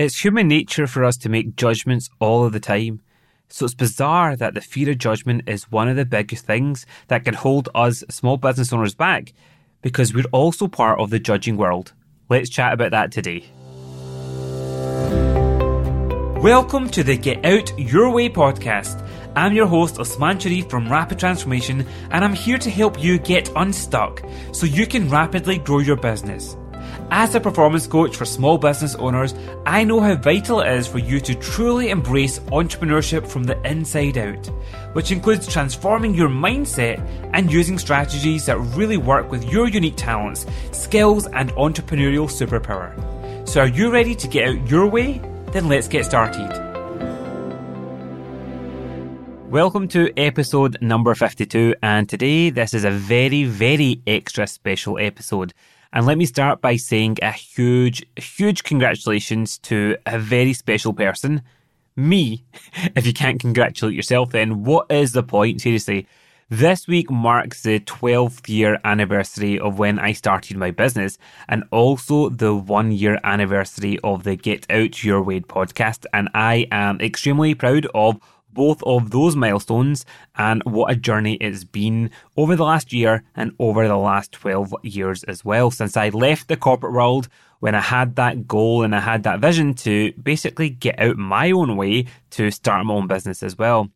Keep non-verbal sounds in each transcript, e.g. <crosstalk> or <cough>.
It's human nature for us to make judgments all of the time. So it's bizarre that the fear of judgment is one of the biggest things that can hold us small business owners back because we're also part of the judging world. Let's chat about that today. Welcome to the Get Out Your Way podcast. I'm your host Osman Sharif from Rapid Transformation and I'm here to help you get unstuck so you can rapidly grow your business. As a performance coach for small business owners, I know how vital it is for you to truly embrace entrepreneurship from the inside out, which includes transforming your mindset and using strategies that really work with your unique talents, skills, and entrepreneurial superpower. So, are you ready to get out your way? Then let's get started. Welcome to episode number 52, and today this is a very, very extra special episode. And let me start by saying a huge, huge congratulations to a very special person. Me. <laughs> If you can't congratulate yourself, then what is the point? Seriously. This week marks the 12th year anniversary of when I started my business and also the one year anniversary of the Get Out Your Way podcast. And I am extremely proud of both of those milestones and what a journey it's been over the last year and over the last 12 years as well since I left the corporate world when I had that goal and I had that vision to basically get out my own way to start my own business as well.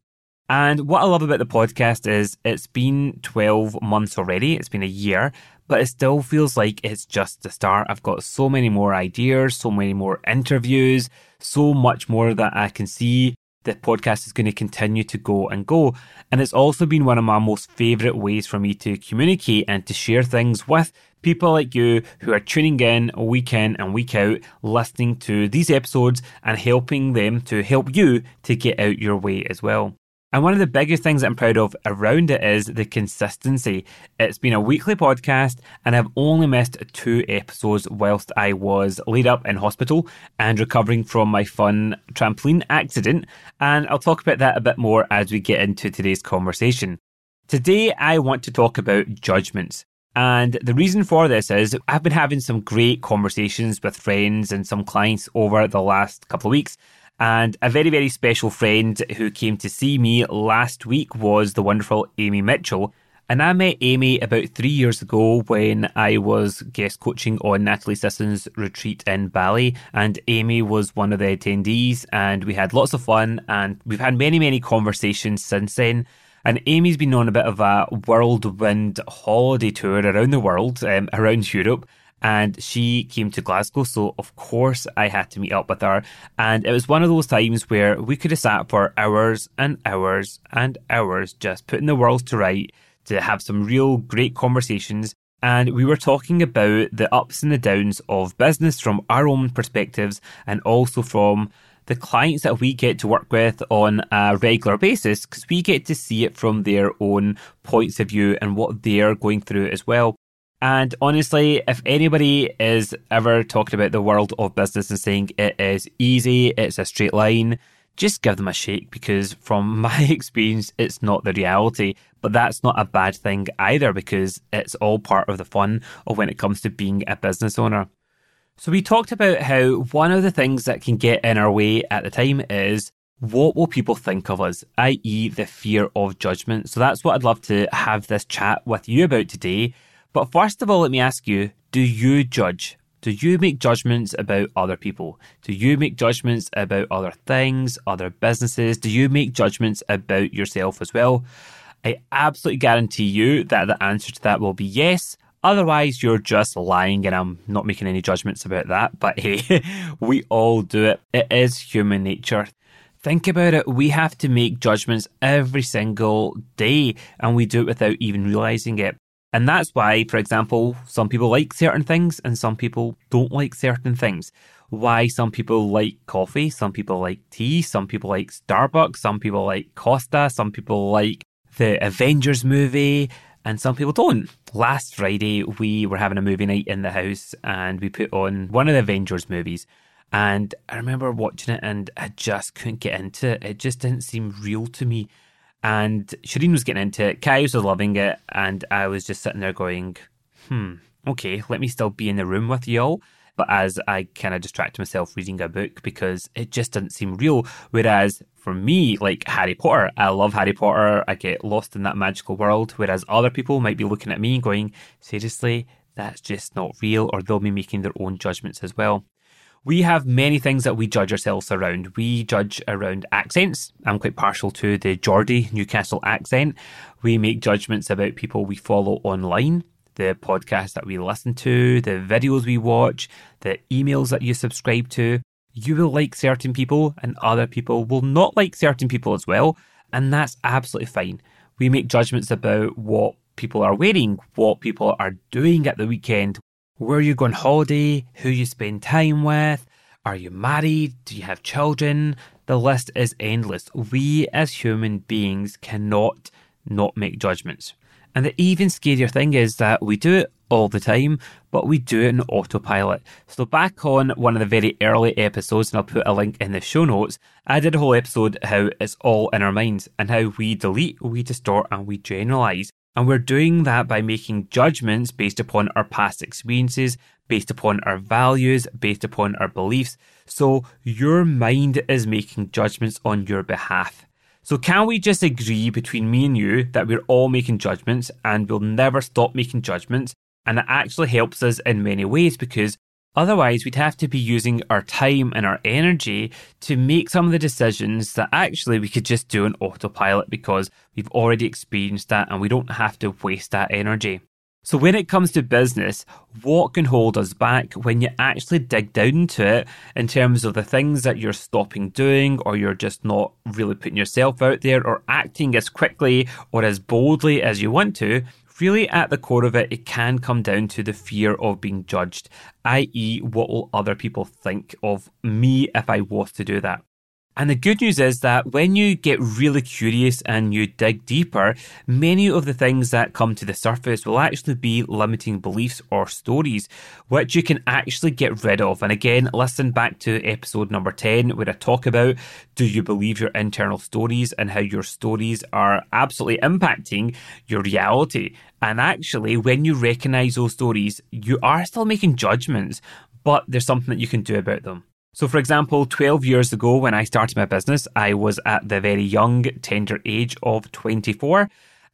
And what I love about the podcast is it's been 12 months already, it's been a year, but it still feels like it's just the start. I've got so many more ideas, so many more interviews, so much more that I can see the podcast is going to continue to go and go. And it's also been one of my most favourite ways for me to communicate and to share things with people like you who are tuning in week in and week out, listening to these episodes and helping them to help you to get out your way as well. And one of the biggest things that I'm proud of around it is the consistency. It's been a weekly podcast, and I've only missed two episodes whilst I was laid up in hospital and recovering from my fun trampoline accident. And I'll talk about that a bit more as we get into today's conversation. Today, I want to talk about judgments. And the reason for this is I've been having some great conversations with friends and some clients over the last couple of weeks and a very, very special friend who came to see me last week was the wonderful Amy Mitchell. And I met Amy about three years ago when I was guest coaching on Natalie Sisson's retreat in Bali. And Amy was one of the attendees, and we had lots of fun. And we've had many, many conversations since then. And Amy's been on a bit of a whirlwind holiday tour around the world, um, around Europe and she came to Glasgow. So, of course, I had to meet up with her. And it was one of those times where we could have sat for hours and hours and hours just putting the world to right to have some real great conversations. And we were talking about the ups and the downs of business from our own perspectives and also from the clients that we get to work with on a regular basis because we get to see it from their own points of view and what they're going through as well. And honestly, if anybody is ever talking about the world of business and saying it is easy, it's a straight line, just give them a shake because from <laughs> my experience, it's not the reality. But that's not a bad thing either because it's all part of the fun of when it comes to being a business owner. So we talked about how one of the things that can get in our way at the time is what will people think of us, i.e., the fear of judgment. So that's what I'd love to have this chat with you about today but first of all, let me ask you do you judge? Do you make judgments about other people? Do you make judgments about other things, other businesses? Do you make judgments about yourself as well? I absolutely guarantee you that the answer to that will be yes. Otherwise, you're just lying, and I'm not making any judgments about that. But <laughs> hey, we all do it. It is human nature. Think about it. We have to make judgments every single day, and we do it without even realizing it. And that's why, for example, some people like certain things and some people don't like certain things. Why some people like coffee, some people like tea, some people like Starbucks, some people like Costa, some people like the Avengers movie, and some people don't. Last Friday, we were having a movie night in the house and we put on one of the Avengers movies. And I remember watching it and I just couldn't get into it. It just didn't seem real to me. And Shireen was getting into it, Kaius was loving it, and I was just sitting there going, hmm, okay, let me still be in the room with y'all. but as I kind of distract myself reading a book because it just doesn't seem real. Whereas for me, like Harry Potter, I love Harry Potter. I get lost in that magical world. Whereas other people might be looking at me and going, seriously, that's just not real, or they'll be making their own judgments as well. We have many things that we judge ourselves around. We judge around accents. I'm quite partial to the Geordie Newcastle accent. We make judgments about people we follow online, the podcasts that we listen to, the videos we watch, the emails that you subscribe to. You will like certain people, and other people will not like certain people as well. And that's absolutely fine. We make judgments about what people are wearing, what people are doing at the weekend, where you go on holiday, who you spend time with, are you married, do you have children? The list is endless. We as human beings cannot not make judgments. And the even scarier thing is that we do it all the time, but we do it in autopilot. So back on one of the very early episodes, and I'll put a link in the show notes, I did a whole episode how it's all in our minds and how we delete, we distort, and we generalize. And we're doing that by making judgments based upon our past experiences, based upon our values, based upon our beliefs. So your mind is making judgments on your behalf. So can we just agree between me and you that we're all making judgments and we'll never stop making judgments? And it actually helps us in many ways because Otherwise, we'd have to be using our time and our energy to make some of the decisions that actually we could just do on autopilot because we've already experienced that and we don't have to waste that energy. So, when it comes to business, what can hold us back when you actually dig down into it in terms of the things that you're stopping doing, or you're just not really putting yourself out there, or acting as quickly or as boldly as you want to? Really, at the core of it, it can come down to the fear of being judged, i.e., what will other people think of me if I was to do that? And the good news is that when you get really curious and you dig deeper, many of the things that come to the surface will actually be limiting beliefs or stories, which you can actually get rid of. And again, listen back to episode number 10, where I talk about do you believe your internal stories and how your stories are absolutely impacting your reality. And actually, when you recognize those stories, you are still making judgments, but there's something that you can do about them. So, for example, 12 years ago when I started my business, I was at the very young, tender age of 24.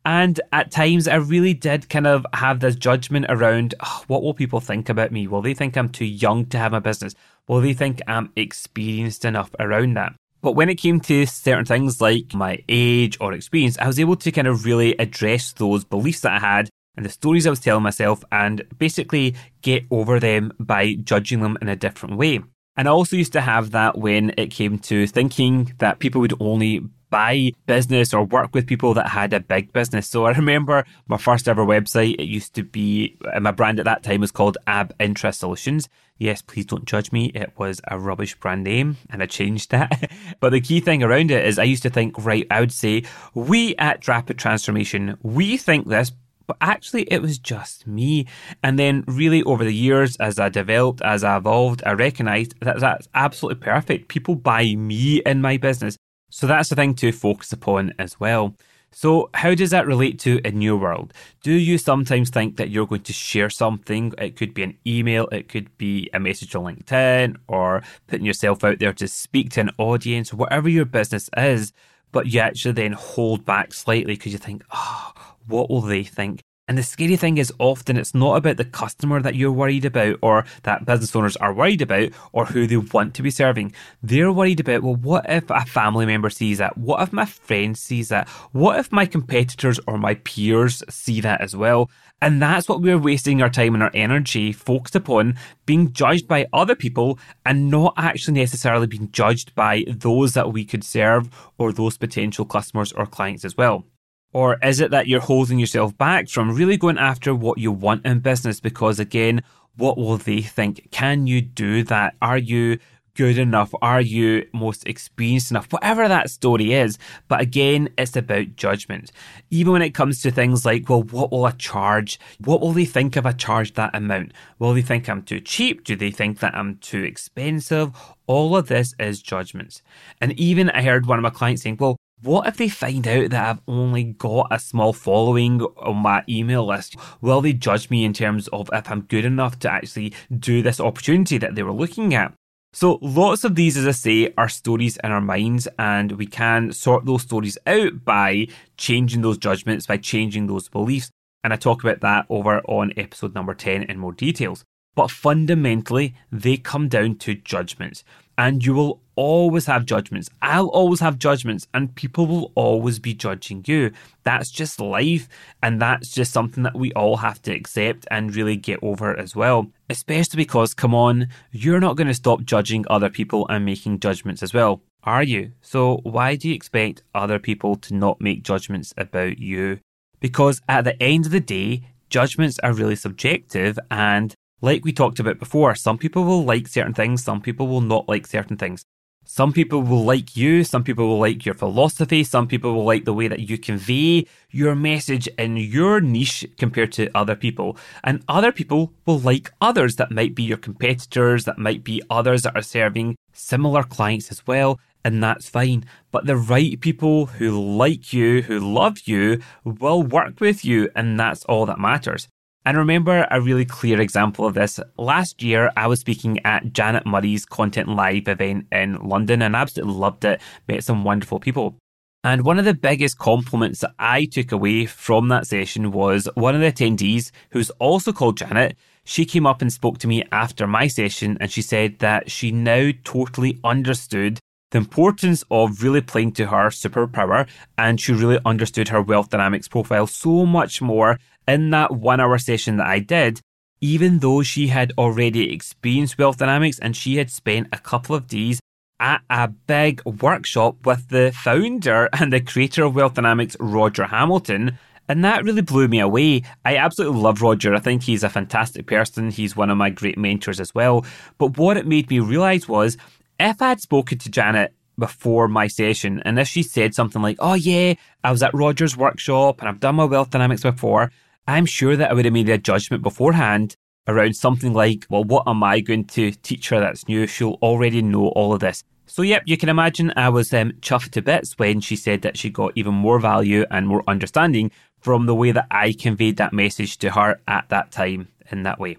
And at times, I really did kind of have this judgment around oh, what will people think about me? Will they think I'm too young to have my business? Will they think I'm experienced enough around that? But when it came to certain things like my age or experience, I was able to kind of really address those beliefs that I had and the stories I was telling myself and basically get over them by judging them in a different way. And I also used to have that when it came to thinking that people would only buy business or work with people that had a big business. So I <laughs> remember my first ever website, it used to be, my brand at that time was called Ab Interest Solutions. Yes, please don't judge me. It was a rubbish brand name and I changed <laughs> that. but the key thing around it is I used to think, right, I would say, we at Rapid Transformation, we think this, but actually it was just me. And then really over the years, as I developed, as I evolved, I recognized that that's absolutely perfect. People buy me in my business. So that's the thing to focus upon as well. So, how does that relate to in your world? Do you sometimes think that you're going to share something? It could be an email, it could be a message on LinkedIn, or putting yourself out there to speak to an audience, whatever your business is, but you actually then hold back slightly because you think, oh, what will they think? And the scary thing is often it's not about the customer that you're worried about or that business owners are worried about or who they want to be serving. They're worried about, well, what if a family member sees that? What if my friend sees that? What if my competitors or my peers see that as well? And that's what we're wasting our time and our energy focused upon being judged by other people and not actually necessarily being judged by those that we could serve or those potential customers or clients as well. Or is it that you're holding yourself back from really going after what you want in business? Because again, what will they think? Can you do that? Are you good enough? Are you most experienced enough? Whatever that story is. But again, it's about judgment. Even when it comes to things like, well, what will I charge? What will they think if I charge that amount? Will they think I'm too cheap? Do they think that I'm too expensive? All of this is judgments. And even I heard one of my clients saying, well, What if they find out that I've only got a small following on my email list? Will they judge me in terms of if I'm good enough to actually do this opportunity that they were looking at? So, lots of these, as I say, are stories in our minds, and we can sort those stories out by changing those judgments, by changing those beliefs. And I talk about that over on episode number 10 in more details. But fundamentally, they come down to judgments. And you will always have judgments. I'll always have judgments, and people will always be judging you. That's just life, and that's just something that we all have to accept and really get over as well. Especially because, come on, you're not going to stop judging other people and making judgments as well, are you? So, why do you expect other people to not make judgments about you? Because at the end of the day, judgments are really subjective and like we talked about before, some people will like certain things, some people will not like certain things. Some people will like you, some people will like your philosophy, some people will like the way that you convey your message in your niche compared to other people. And other people will like others that might be your competitors, that might be others that are serving similar clients as well. And that's fine. But the right people who like you, who love you, will work with you. And that's all that matters. And remember a really clear example of this. Last year, I was speaking at Janet Murray's Content Live event in London and absolutely loved it. Met some wonderful people. And one of the biggest compliments that I took away from that session was one of the attendees, who's also called Janet. She came up and spoke to me after my session and she said that she now totally understood the importance of really playing to her superpower and she really understood her wealth dynamics profile so much more in that one hour session that I did, even though she had already experienced wealth dynamics and she had spent a couple of days at a big workshop with the founder <laughs> and the creator of wealth dynamics, Roger Hamilton. And that really blew me away. I absolutely love Roger. I think he's a fantastic person. He's one of my great mentors as well. But what it made me realize was if I'd spoken to Janet before my session and if she said something like, Oh, yeah, I was at Roger's workshop and I've done my wealth dynamics before, I'm sure that I would have made a judgment beforehand around something like, well, what am I going to teach her that's new? She'll already know all of this. So, yep, you can imagine I was um, chuffed to bits when she said that she got even more value and more understanding from the way that I conveyed that message to her at that time in that way.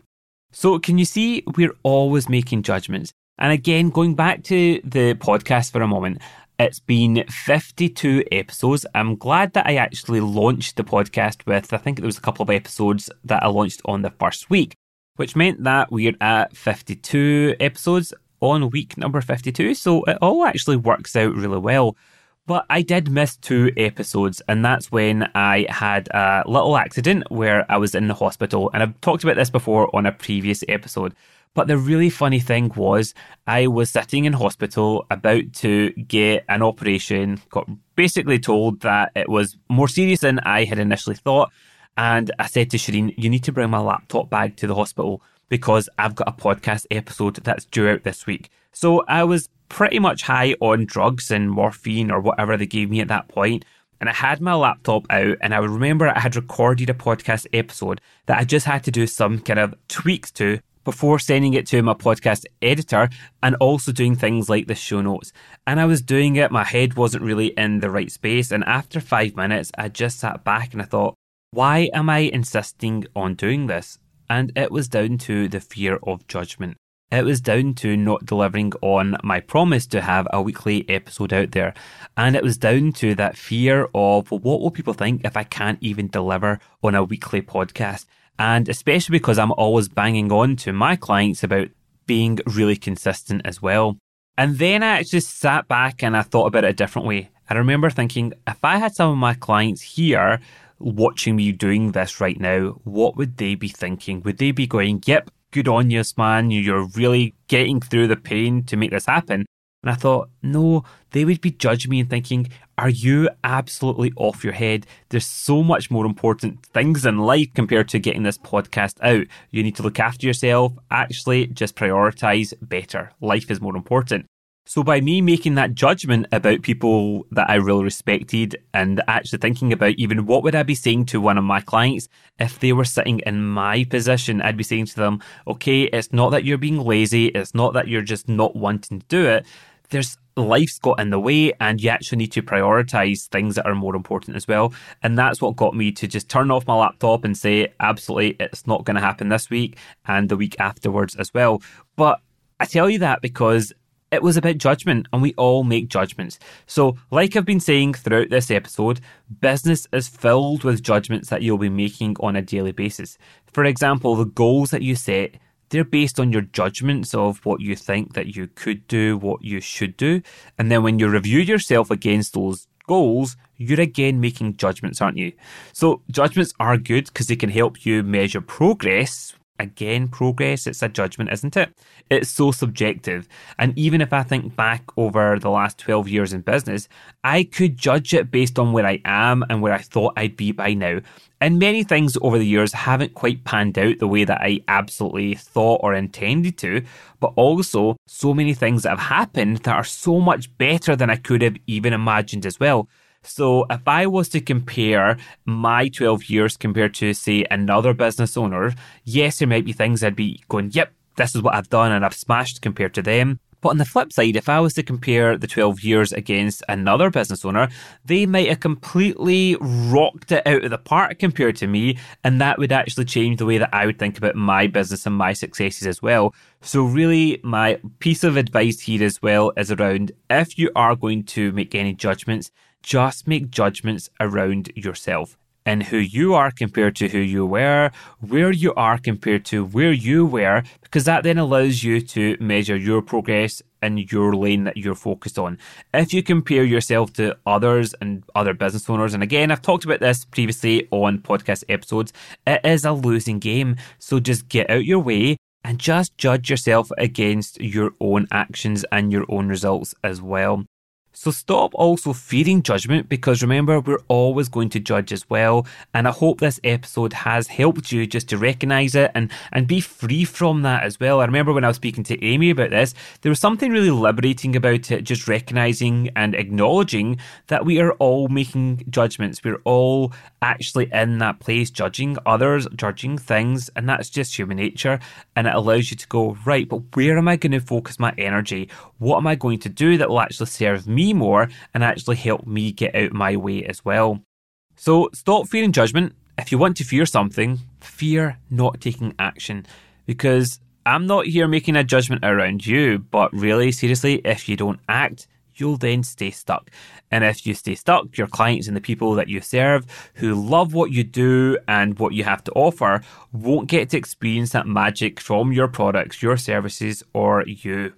So, can you see we're always making judgments? And again, going back to the podcast for a moment, it's been 52 episodes. I'm glad that I actually launched the podcast with, I think there was a couple of episodes that I launched on the first week, which meant that we're at 52 episodes on week number 52. So it all actually works out really well. But I did miss two episodes, and that's when I had a little accident where I was in the hospital. And I've talked about this before on a previous episode. But the really funny thing was, I was sitting in hospital about to get an operation, got basically told that it was more serious than I had initially thought. And I said to Shireen, You need to bring my laptop bag to the hospital because I've got a podcast episode that's due out this week. So I was pretty much high on drugs and morphine or whatever they gave me at that point and I had my laptop out and I remember I had recorded a podcast episode that I just had to do some kind of tweaks to before sending it to my podcast editor and also doing things like the show notes. And I was doing it, my head wasn't really in the right space. And after five minutes, I just sat back and I thought, why am I insisting on doing this? And it was down to the fear of judgment. It was down to not delivering on my promise to have a weekly episode out there. And it was down to that fear of, well, what will people think if I can't even deliver on a weekly podcast? And especially because I'm always banging on to my clients about being really consistent as well. And then I actually sat back and I thought about it a different way. I remember thinking, if I had some of my clients here watching me doing this right now, what would they be thinking? Would they be going, yep, good on you, man, you're really getting through the pain to make this happen? And I thought, no, they would be judging me and thinking, are you absolutely off your head? There's so much more important things in life compared to getting this podcast out. You need to look after yourself. Actually, just prioritize better. Life is more important. So, by me making that judgment about people that I really respected and actually thinking about even what would I be saying to one of my clients if they were sitting in my position, I'd be saying to them, okay, it's not that you're being lazy, it's not that you're just not wanting to do it there's life's got in the way and you actually need to prioritize things that are more important as well. And that's what got me to just turn off my laptop and say, absolutely, it's not going to happen this week and the week afterwards as well. But I tell you that because it was about judgment, and we all make judgments. So, like I've been saying throughout this episode, business is filled with judgments that you'll be making on a daily basis. For example, the goals that you set they're based on your judgments of what you think that you could do, what you should do. And then when you review yourself against those goals, you're again making judgments, aren't you? So judgments are good because they can help you measure progress again, progress, it's a judgment, isn't it? It's so subjective. And even if I think back over the last 12 years in business, I could judge it based on where I am and where I thought I'd be by now. And many things over the years haven't quite panned out the way that I absolutely thought or intended to, but also so many things that have happened that are so much better than I could have even imagined as well. So if I was to compare my 12 years compared to, say, another business owner, yes, there might be things I'd be going, yep, this is what I've done and I've smashed compared to them. But on the flip side, if I was to compare the 12 years against another business owner, they might have completely rocked it out of the park compared to me. And that would actually change the way that I would think about my business and my successes as well. So, really, my piece of advice here as well is around if you are going to make any judgments, just make judgments around yourself and who you are compared to who you were, where you are compared to where you were, because that then allows you to measure your progress in your lane that you're focused on. If you compare yourself to others and other business owners, and again, I've talked about this previously on podcast episodes, it is a losing game. So just get out your way and just judge yourself against your own actions and your own results as well. So stop also fearing judgment because remember, we're always going to judge as well. And I hope this episode has helped you just to recognize it and, and be free from that as well. I remember when I was speaking to Amy about this, there was something really liberating about it, just recognizing and acknowledging that we are all making judgments. We're all actually in that place judging others, judging things, and that's just human nature. And it allows you to go, right, but where am I going to focus my energy? What am I going to do that will actually serve me? Me more and actually help me get out my way as well. So stop fearing judgment. If you want to fear something, fear not taking action because I'm not here making a judgment around you, but really, seriously, if you don't act, you'll then stay stuck. And if you stay stuck, your clients and the people that you serve who love what you do and what you have to offer won't get to experience that magic from your products, your services, or you.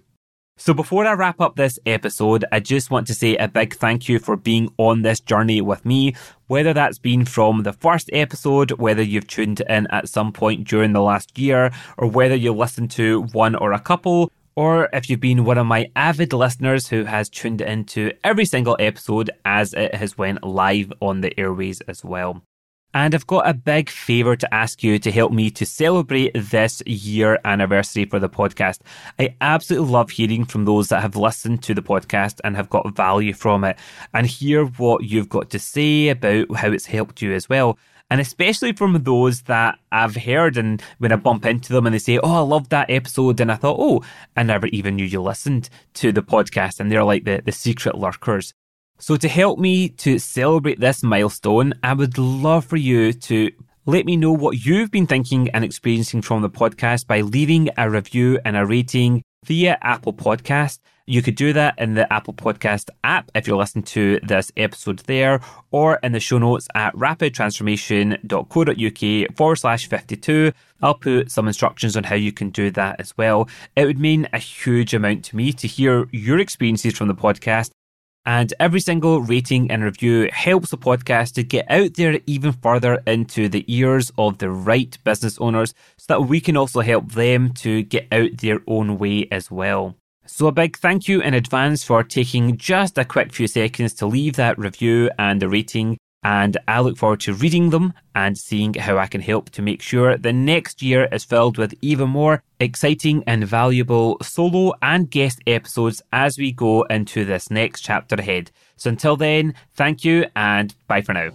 So, before I wrap up this episode, I just want to say a big thank you for being on this journey with me. Whether that's been from the first episode, whether you've tuned in at some point during the last year, or whether you listened to one or a couple, or if you've been one of my avid listeners who has tuned into every single episode as it has went live on the airways as well. And I've got a big favour to ask you to help me to celebrate this year anniversary for the podcast. I absolutely love hearing from those that have listened to the podcast and have got value from it and hear what you've got to say about how it's helped you as well. And especially from those that I've heard and when I bump into them and they say, Oh, I love that episode. And I thought, Oh, I never even knew you listened to the podcast. And they're like the, the secret lurkers. So, to help me to celebrate this milestone, I would love for you to let me know what you've been thinking and experiencing from the podcast by leaving a review and a rating via Apple Podcast. You could do that in the Apple Podcast app if you're listening to this episode there, or in the show notes at rapidtransformation.co.uk forward slash 52. I'll put some instructions on how you can do that as well. It would mean a huge amount to me to hear your experiences from the podcast and every single rating and review helps the podcast to get out there even further into the ears of the right business owners so that we can also help them to get out their own way as well. So, a big thank you in advance for taking just a quick few seconds to leave that review and the rating and I look forward to reading them and seeing how I can help to make sure the next year is filled with even more exciting and valuable solo and guest episodes as we go into this next chapter ahead. So until then, thank you and bye for now.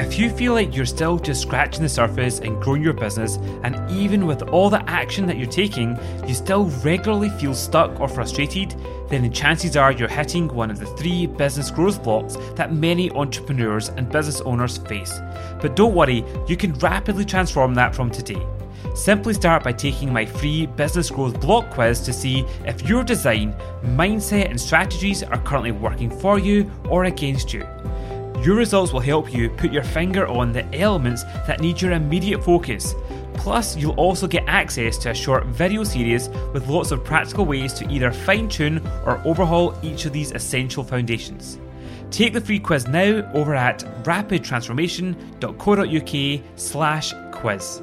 If you feel like you're still just scratching the surface and growing your business, and even with all the action that you're taking, you still regularly feel stuck or frustrated, then the chances are you're hitting one of the three business growth blocks that many entrepreneurs and business owners face. But don't worry, you can rapidly transform that from today. Simply start by taking my free business growth block quiz to see if your design, mindset, and strategies are currently working for you or against you. Your results will help you put your finger on the elements that need your immediate focus. Plus, you'll also get access to a short video series with lots of practical ways to either fine tune or overhaul each of these essential foundations. Take the free quiz now over at rapidtransformation.co.uk slash quiz.